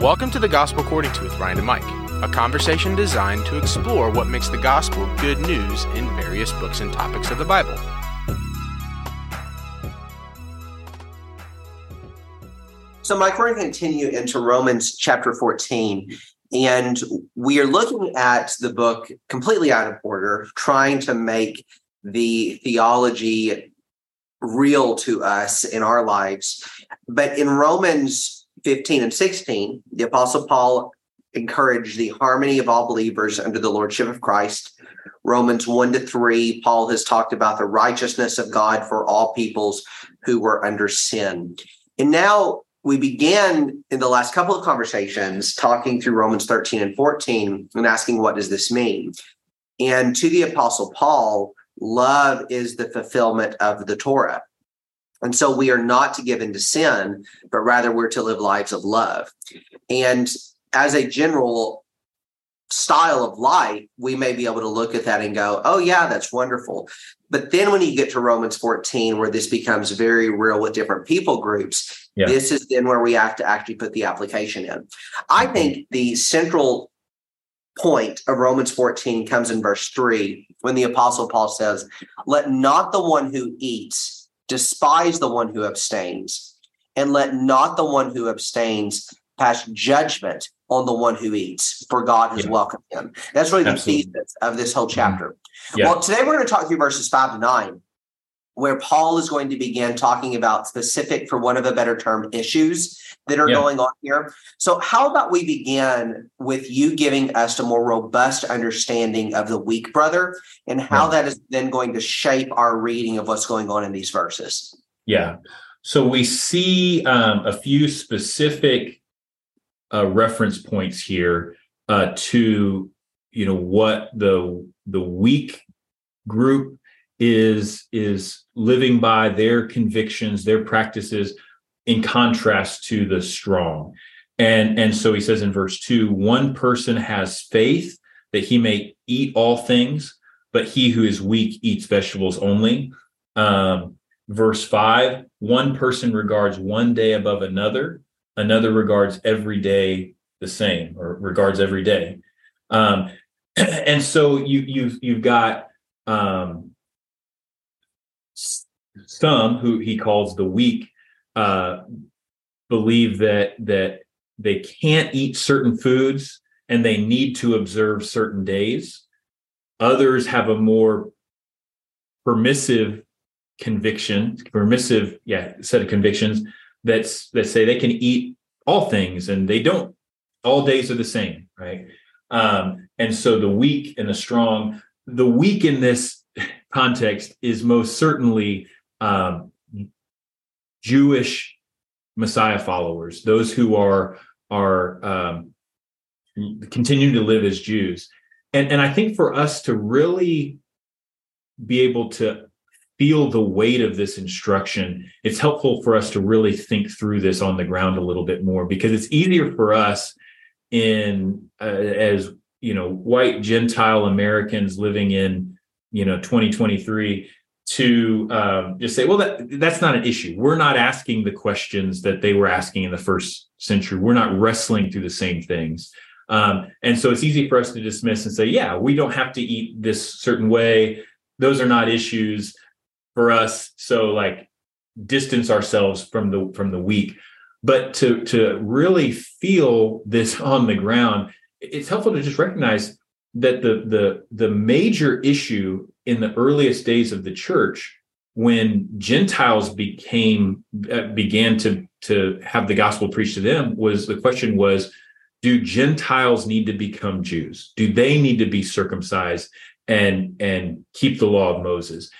Welcome to the Gospel According to with Ryan and Mike, a conversation designed to explore what makes the gospel good news in various books and topics of the Bible. So, Mike, we're going to continue into Romans chapter 14. And we are looking at the book completely out of order, trying to make the theology real to us in our lives. But in Romans 15 and 16, the Apostle Paul encouraged the harmony of all believers under the Lordship of Christ. Romans 1 to 3, Paul has talked about the righteousness of God for all peoples who were under sin. And now we began in the last couple of conversations talking through Romans 13 and 14 and asking, what does this mean? And to the Apostle Paul, love is the fulfillment of the Torah. And so we are not to give into sin, but rather we're to live lives of love. And as a general style of life, we may be able to look at that and go, oh, yeah, that's wonderful. But then when you get to Romans 14, where this becomes very real with different people groups, yeah. this is then where we have to actually put the application in. I mm-hmm. think the central point of Romans 14 comes in verse 3 when the apostle Paul says, Let not the one who eats despise the one who abstains, and let not the one who abstains pass judgment on the one who eats, for God has yeah. welcomed him. That's really Absolutely. the thesis of this whole mm-hmm. chapter. Yeah. Well, today we're going to talk through verses five to nine, where Paul is going to begin talking about specific, for one of a better term, issues that are yeah. going on here. So, how about we begin with you giving us a more robust understanding of the weak brother and how yeah. that is then going to shape our reading of what's going on in these verses? Yeah. So, we see um, a few specific uh, reference points here uh, to you know what the the weak group is is living by their convictions their practices in contrast to the strong. And, and so he says in verse two, one person has faith that he may eat all things, but he who is weak eats vegetables only. Um, verse five, one person regards one day above another, another regards every day the same or regards every day. Um, and so you, you've, you've got um, some who he calls the weak uh, believe that that they can't eat certain foods and they need to observe certain days. Others have a more permissive conviction, permissive, yeah, set of convictions that's that say they can eat all things and they don't. All days are the same, right? Um, and so the weak and the strong, the weak in this context is most certainly um, Jewish Messiah followers, those who are are um, continuing to live as Jews, and and I think for us to really be able to feel the weight of this instruction, it's helpful for us to really think through this on the ground a little bit more because it's easier for us in uh, as you know white Gentile Americans living in you know 2023 to um, just say, well, that that's not an issue. We're not asking the questions that they were asking in the first century. We're not wrestling through the same things. Um, and so it's easy for us to dismiss and say, yeah, we don't have to eat this certain way. Those are not issues for us. So like distance ourselves from the from the weak. But to to really feel this on the ground, it's helpful to just recognize that the the the major issue in the earliest days of the church when gentiles became uh, began to to have the gospel preached to them was the question was do gentiles need to become jews? Do they need to be circumcised and and keep the law of moses?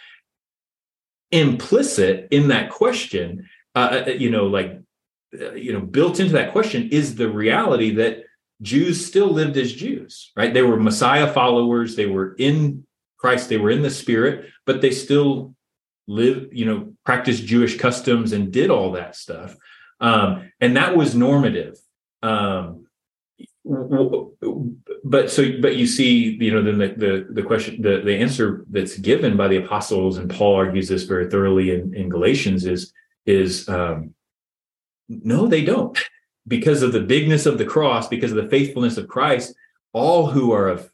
Implicit in that question uh, uh you know like uh, you know built into that question is the reality that Jews still lived as Jews, right? They were Messiah followers. They were in Christ. They were in the Spirit, but they still lived, you know, practiced Jewish customs and did all that stuff. Um, and that was normative. Um, but so, but you see, you know, then the, the, the question, the, the answer that's given by the apostles, and Paul argues this very thoroughly in, in Galatians is, is, um, no, they don't. Because of the bigness of the cross, because of the faithfulness of Christ, all who are of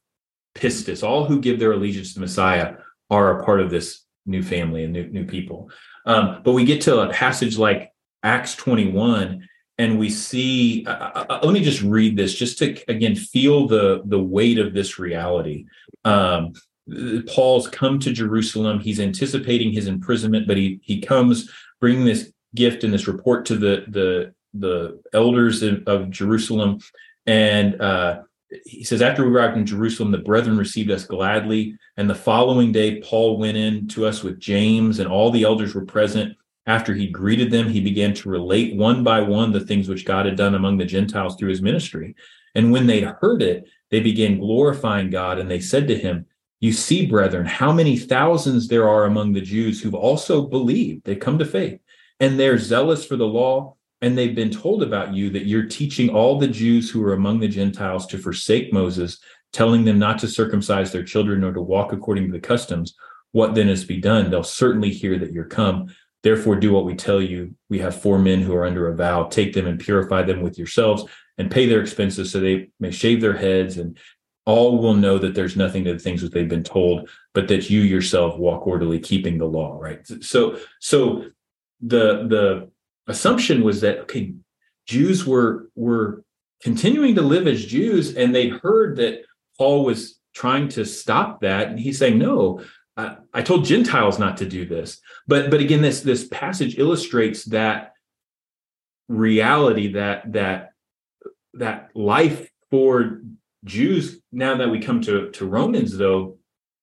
pistis, all who give their allegiance to Messiah are a part of this new family and new, new people. Um, but we get to a passage like Acts 21, and we see. Uh, uh, uh, let me just read this, just to again feel the the weight of this reality. Um, Paul's come to Jerusalem. He's anticipating his imprisonment, but he he comes bringing this gift and this report to the the the elders of, Jerusalem, and uh, he says, after we arrived in Jerusalem, the brethren received us gladly. And the following day, Paul went in to us with James, and all the elders were present. After he greeted them, he began to relate one by one the things which God had done among the Gentiles through his ministry. And when they heard it, they began glorifying God, and they said to him, You see, brethren, how many thousands there are among the Jews who've also believed, they've come to faith, and they're zealous for the law and they've been told about you that you're teaching all the Jews who are among the Gentiles to forsake Moses, telling them not to circumcise their children or to walk according to the customs. What then is to be done? They'll certainly hear that you're come. Therefore, do what we tell you. We have four men who are under a vow. Take them and purify them with yourselves and pay their expenses so they may shave their heads and all will know that there's nothing to the things that they've been told, but that you yourself walk orderly, keeping the law. Right. So, so the the assumption was that okay, Jews were were continuing to live as Jews, and they heard that Paul was trying to stop that, and he's saying, "No, I, told Gentiles not to do this." But but again, this this passage illustrates that reality that that that life for Jews. Now that we come to to Romans, though,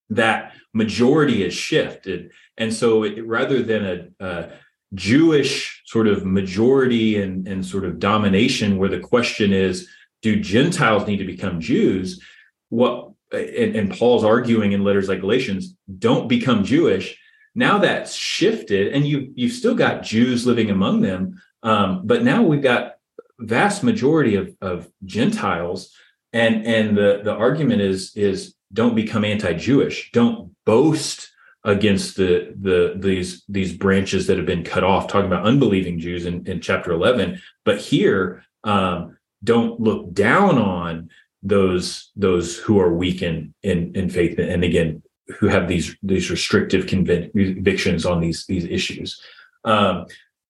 that majority is shifted, and so it, rather than a, a Jewish sort of majority and, and sort of domination, where the question is, do Gentiles need to become Jews? What and, and Paul's arguing in letters like Galatians, don't become Jewish. Now that's shifted, and you you've still got Jews living among them, um, but now we've got vast majority of, of Gentiles, and and the the argument is is don't become anti-Jewish, don't boast against the the these these branches that have been cut off talking about unbelieving jews in, in chapter 11 but here um, don't look down on those those who are weak in in, in faith and again who have these these restrictive convictions on these these issues. Um,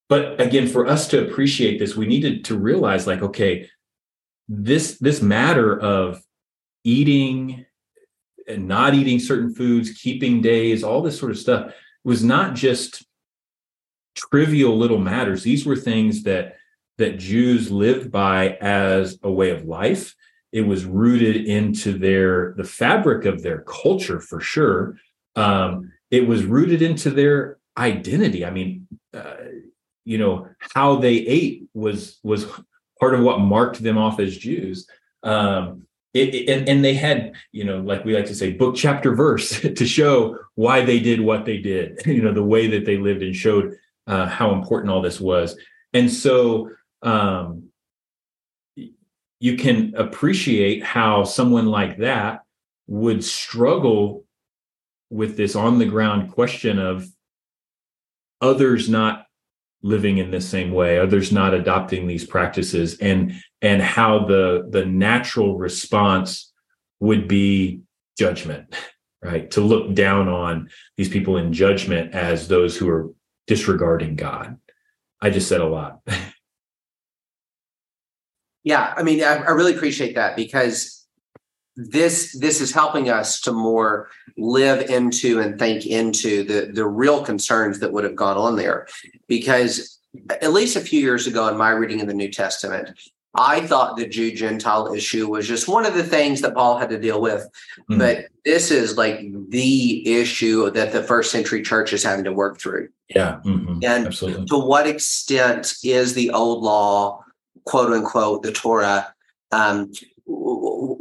but again for us to appreciate this we needed to realize like okay this this matter of eating and not eating certain foods, keeping days, all this sort of stuff was not just trivial little matters. These were things that that Jews lived by as a way of life. It was rooted into their the fabric of their culture for sure. Um, it was rooted into their identity. I mean, uh, you know, how they ate was was part of what marked them off as Jews. Um, it, it, and, and they had you know like we like to say book chapter verse to show why they did what they did you know the way that they lived and showed uh, how important all this was. And so um, you can appreciate how someone like that would struggle with this on the ground question of others not living in the same way others not adopting these practices. And and how the the natural response would be judgment right? To look down on these people in judgment as those who are disregarding god. I just said a lot. Yeah i mean I, I really appreciate that because this this is helping us to more live into and think into the the real concerns that would have gone on there. Because at least a few years ago in my reading of the new testament i thought the jew gentile issue was just one of the things that paul had to deal with mm. but this is like the issue that the first century church is having to work through yeah mm-hmm. and Absolutely. to what extent is the old law quote unquote the torah um,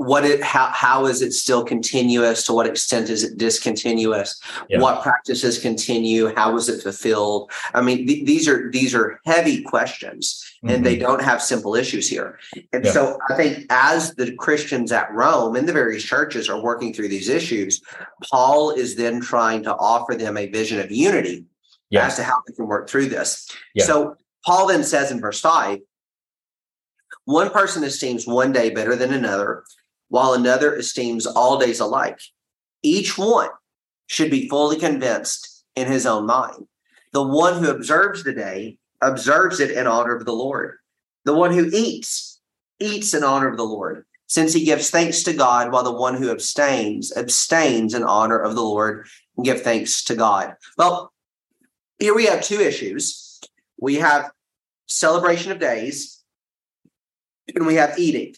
what it how how is it still continuous to what extent is it discontinuous yeah. what practices continue how is it fulfilled i mean th- these are these are heavy questions and mm-hmm. they don't have simple issues here and yeah. so i think as the christians at rome and the various churches are working through these issues paul is then trying to offer them a vision of unity yeah. as to how they can work through this so paul then says in verse 5 One person esteems one day better than another, while another esteems all days alike. Each one should be fully convinced in his own mind. The one who observes the day observes it in honor of the Lord. The one who eats, eats in honor of the Lord, since he gives thanks to God, while the one who abstains, abstains in honor of the Lord and give thanks to God. Well, here we have two issues. We have celebration of days, and we have eating.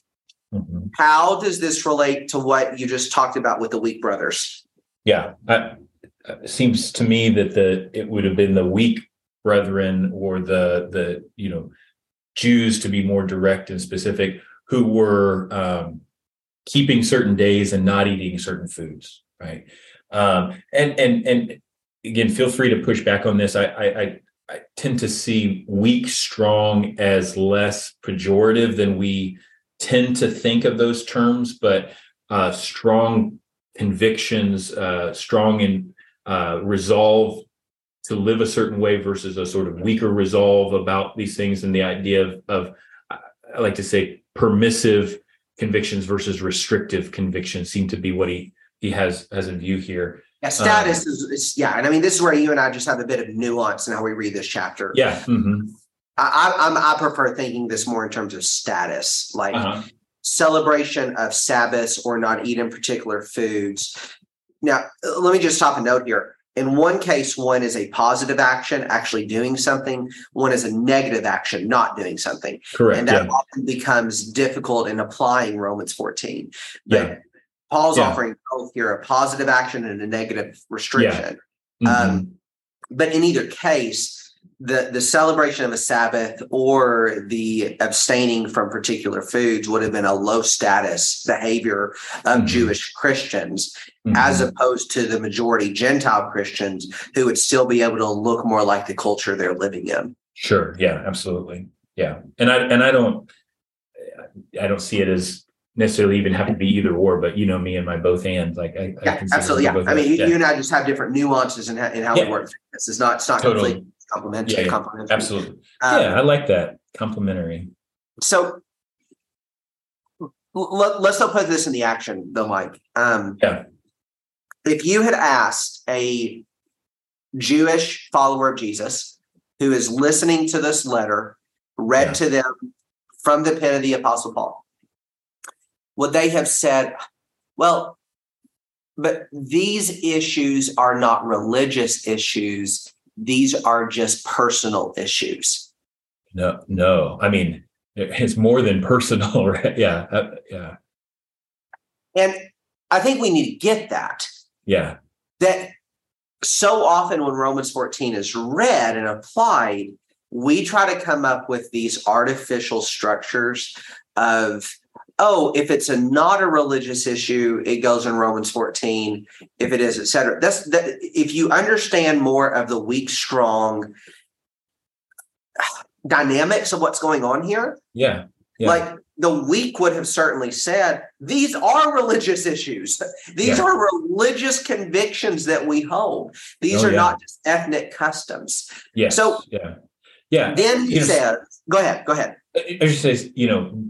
Mm-hmm. How does this relate to what you just talked about with the weak brothers? Yeah, I, it seems to me that the it would have been the weak brethren or the the you know Jews to be more direct and specific who were um, keeping certain days and not eating certain foods, right? Um, and and and again, feel free to push back on this. I, I I tend to see weak, strong as less pejorative than we tend to think of those terms, but uh, strong convictions, uh, strong and uh, resolve to live a certain way versus a sort of weaker resolve about these things, and the idea of, of I like to say permissive convictions versus restrictive convictions seem to be what he he has has in view here. Yeah, status um, is, is, yeah, and I mean this is where you and I just have a bit of nuance in how we read this chapter. Yeah, mm-hmm. I, I'm I prefer thinking this more in terms of status, like uh-huh. celebration of Sabbaths or not eating particular foods. Now, let me just stop a note here. In one case, one is a positive action, actually doing something. One is a negative action, not doing something. Correct. And that yeah. often becomes difficult in applying Romans 14. But yeah. Paul's yeah. offering both here a positive action and a negative restriction. Mm-hmm. Um, but in either case, the, the celebration of a Sabbath or the abstaining from particular foods would have been a low status behavior of mm-hmm. Jewish Christians, mm-hmm. as opposed to the majority Gentile Christians who would still be able to look more like the culture they're living in. Sure. Yeah, absolutely. Yeah. And I and I don't I don't see it as necessarily even have to be either or, but you know me and my both hands. Like I, yeah, I absolutely. Yeah. I mean, yeah. you and I just have different nuances in how, in how yeah. we work. This is not, it's not totally. completely complementary. Yeah, complementary. Absolutely. Um, yeah, I like that. Complementary. So let, us not put this in the action though, Mike. Um, yeah. If you had asked a Jewish follower of Jesus who is listening to this letter, read yeah. to them from the pen of the Apostle Paul, would they have said, well, but these issues are not religious issues. These are just personal issues. No, no. I mean, it's more than personal, right? Yeah. Uh, yeah. And I think we need to get that. Yeah. That so often when Romans 14 is read and applied, we try to come up with these artificial structures of oh, if it's a not a religious issue, it goes in Romans 14. If it is, et cetera. That's that if you understand more of the weak, strong dynamics of what's going on here. Yeah. yeah. Like the weak would have certainly said, these are religious issues. These yeah. are religious convictions that we hold. These oh, are yeah. not just ethnic customs. Yeah. So yeah. Yeah. Then he says, go ahead, go ahead. I just say, you know,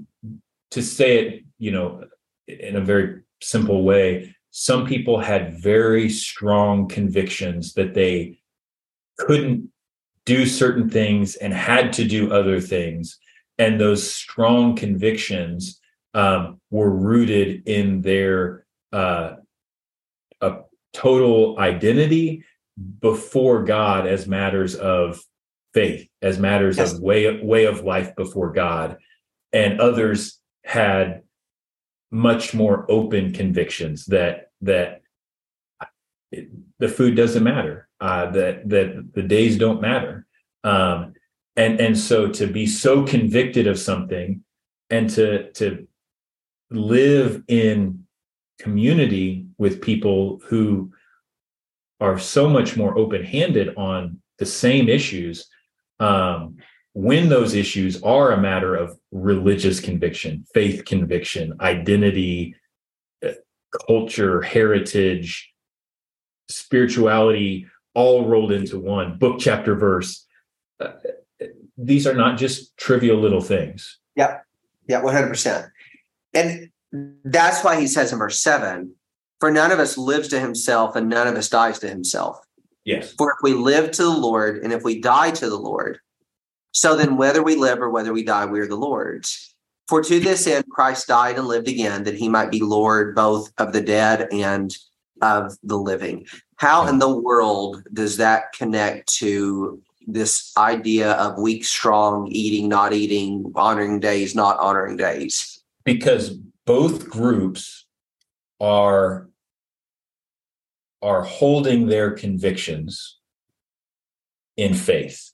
to say it, you know, in a very simple way, some people had very strong convictions that they couldn't do certain things and had to do other things. And those strong convictions um, were rooted in their uh, a total identity before God as matters of faith, as matters yes. of way way of life before God, and others had much more open convictions that that it, the food doesn't matter uh, that that the days don't matter. Um, and and so to be so convicted of something and to to live in community with people who are so much more open-handed on the same issues um, when those issues are a matter of religious conviction, faith conviction, identity, uh, culture, heritage, spirituality, all rolled into one book, chapter, verse. Uh, these are not just trivial little things. Yeah. Yeah, 100%. And that's why he says in verse 7 For none of us lives to himself, and none of us dies to himself. Yes. For if we live to the Lord, and if we die to the Lord, so then whether we live or whether we die, we are the Lord's. For to this end Christ died and lived again, that he might be Lord both of the dead and of the living. How in the world does that connect to this idea of weak, strong, eating, not eating, honoring days, not honoring days? Because both groups are are holding their convictions in faith,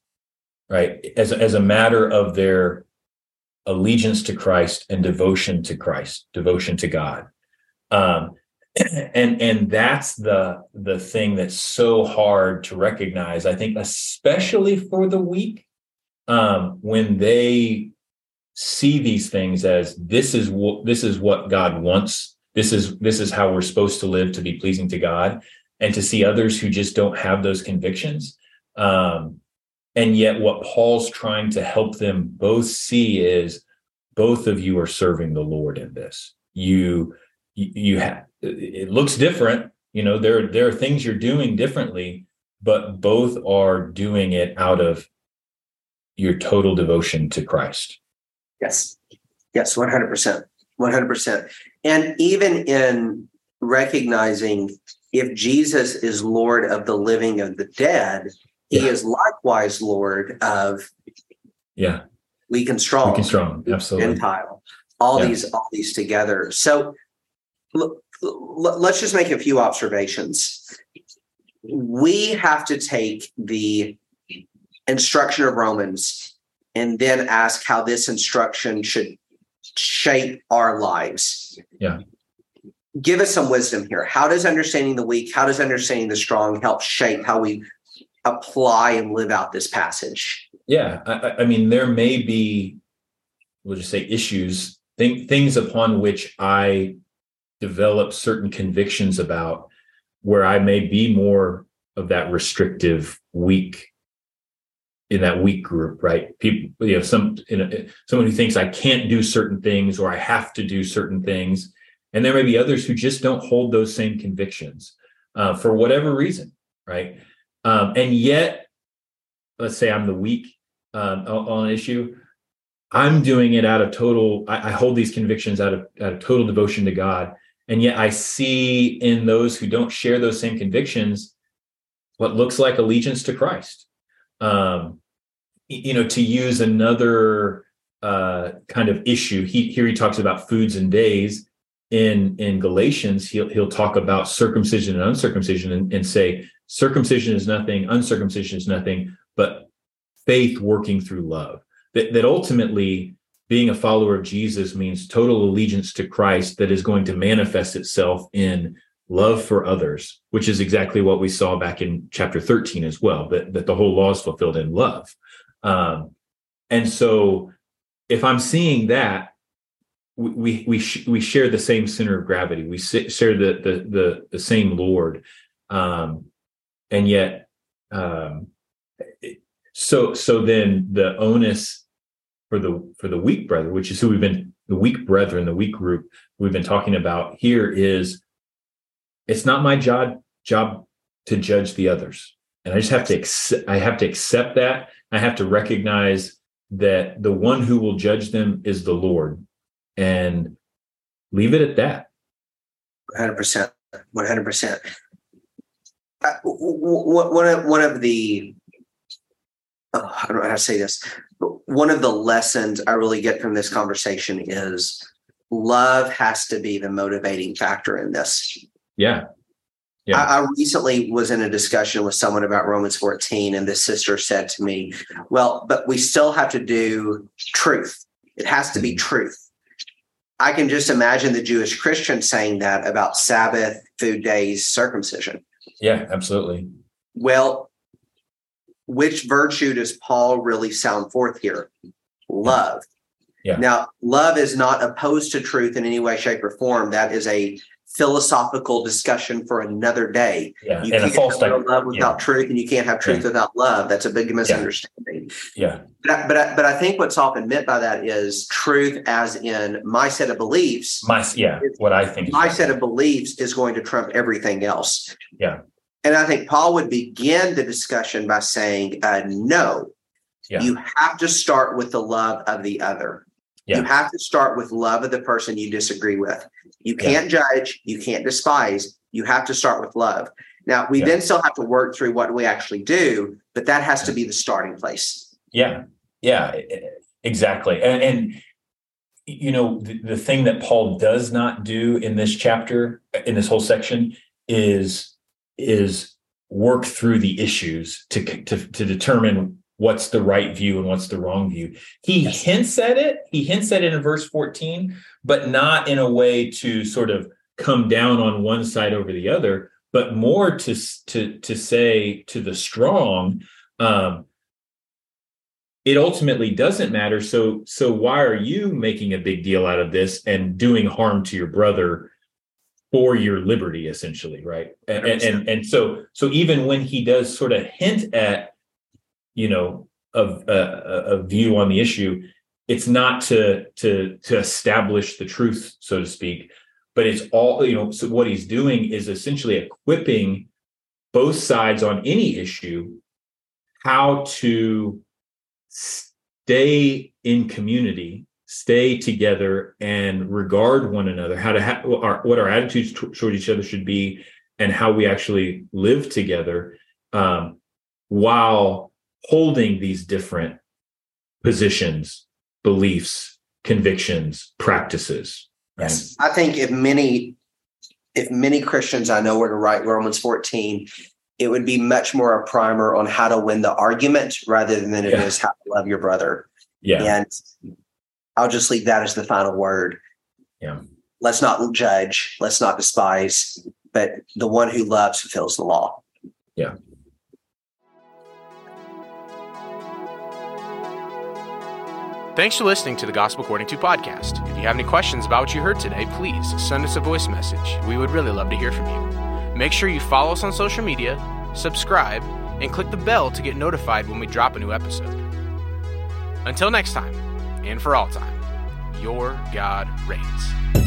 right? As, as a matter of their allegiance to Christ and devotion to Christ, devotion to God. Um, and and that's the the thing that's so hard to recognize i think especially for the weak um when they see these things as this is what this is what god wants this is this is how we're supposed to live to be pleasing to god and to see others who just don't have those convictions um and yet what paul's trying to help them both see is both of you are serving the lord in this. You you have it looks different. You know there there are things you're doing differently but both are doing it out of your total devotion to Christ. Yes. Yes 100% 100% and even in recognizing if Jesus is Lord of the living and the dead yeah. he is likewise Lord of yeah weak and strong weak and strong absolutely Gentile all yeah. these all these together so look let's just make a few observations. We have to take the instruction of Romans and then ask how this instruction should shape our lives. Yeah. Give us some wisdom here. How does understanding the weak, how does understanding the strong help shape how we apply and live out this passage? Yeah. I, I mean, there may be, we'll just say issues, th- things upon which I develop certain convictions about where I may be more of that restrictive, weak in that weak group, right? People, you know, some you know, someone who thinks I can't do certain things or I have to do certain things, and there may be others who just don't hold those same convictions uh, for whatever reason, right? Um, and yet, let's say I'm the weak um, on an issue. I'm doing it out of total. I, I hold these convictions out of out of total devotion to God, and yet I see in those who don't share those same convictions what looks like allegiance to Christ. Um, you know, to use another uh, kind of issue, he, here he talks about foods and days. In in Galatians, he'll he'll talk about circumcision and uncircumcision and, and say circumcision is nothing, uncircumcision is nothing, but faith working through love. That that ultimately being a follower of Jesus means total allegiance to Christ that is going to manifest itself in love for others, which is exactly what we saw back in chapter 13 as well, that, that the whole law is fulfilled in love. Um, and so if I'm seeing that, we we we share the same center of gravity. We share the the the, the same Lord, um, and yet, um, so so then the onus for the for the weak brother, which is who we've been the weak brethren, the weak group we've been talking about here is it's not my job job to judge the others. And I just have to accept, I have to accept that. I have to recognize that the one who will judge them is the Lord and leave it at that. 100%. 100%. Uh, one of one of the oh, I don't know how to say this one of the lessons I really get from this conversation is love has to be the motivating factor in this. Yeah. Yeah. I, I, recently was in a discussion with someone about Romans 14, and this sister said to me, Well, but we still have to do truth. It has to be mm-hmm. truth. I can just imagine the Jewish Christian saying that about Sabbath, food days, circumcision. Yeah, absolutely. Well, which virtue does Paul really sound forth here? Love. Yeah. Now, love is not opposed to truth in any way, shape, or form. That is a philosophical discussion for another day. Yeah, You and can't false have love without truth, and you can't have truth Yeah. without love. That's a big misunderstanding. yeah, But I, but I, but I think what's often meant by that is truth, as in my set of beliefs. my yeah, what I think. is My right. set of beliefs is going to trump everything else. Yeah. And I think Paul would begin the discussion by saying, uh, "No, Yeah. you have to start with the love of the other. Yeah. You have to start with love of the person you disagree with. You can't judge, you can't despise. You have to start with love. Now, we Yeah. then still have to work through what we actually do, but that has to be the starting place. Yeah, yeah, exactly. And, and you know, the, the thing that Paul does not do in this chapter, uh, in this whole section, is is work through the issues to to to determine what's the right view and what's the wrong view. He hints at it. He hints at it in verse 14, but not in a way to sort of come down on one side over the other, but more to to to say to the strong, um, it ultimately doesn't matter. So so why are you making a big deal out of this and doing harm to your brother for your liberty, essentially, right? And and and, and so so even when he does sort of hint at, you know, a, a, view on the issue, it's not to to to establish the truth, so to speak, but it's all you know. So what he's doing is essentially equipping both sides on any issue how to stay in community, stay together, and regard one another. How to our what our attitudes toward each other should be, and how we actually live together, um, while holding these different positions, beliefs, convictions, practices. right? Yes. I think if many if many Christians I know were to write Romans 14, it would be much more a primer on how to win the argument rather than it is Yeah. how to love your brother. Yeah. And I'll just leave that as the final word. Yeah. Let's not judge, let's not despise, but the one who loves fulfills the law. Thanks for listening to the Gospel According to podcast. If you have any questions about what you heard today, please send us a voice message. We would really love to hear from you. Make sure you follow us on social media, subscribe, and click the bell to get notified when we drop a new episode. Until next time, and for all time, your God reigns.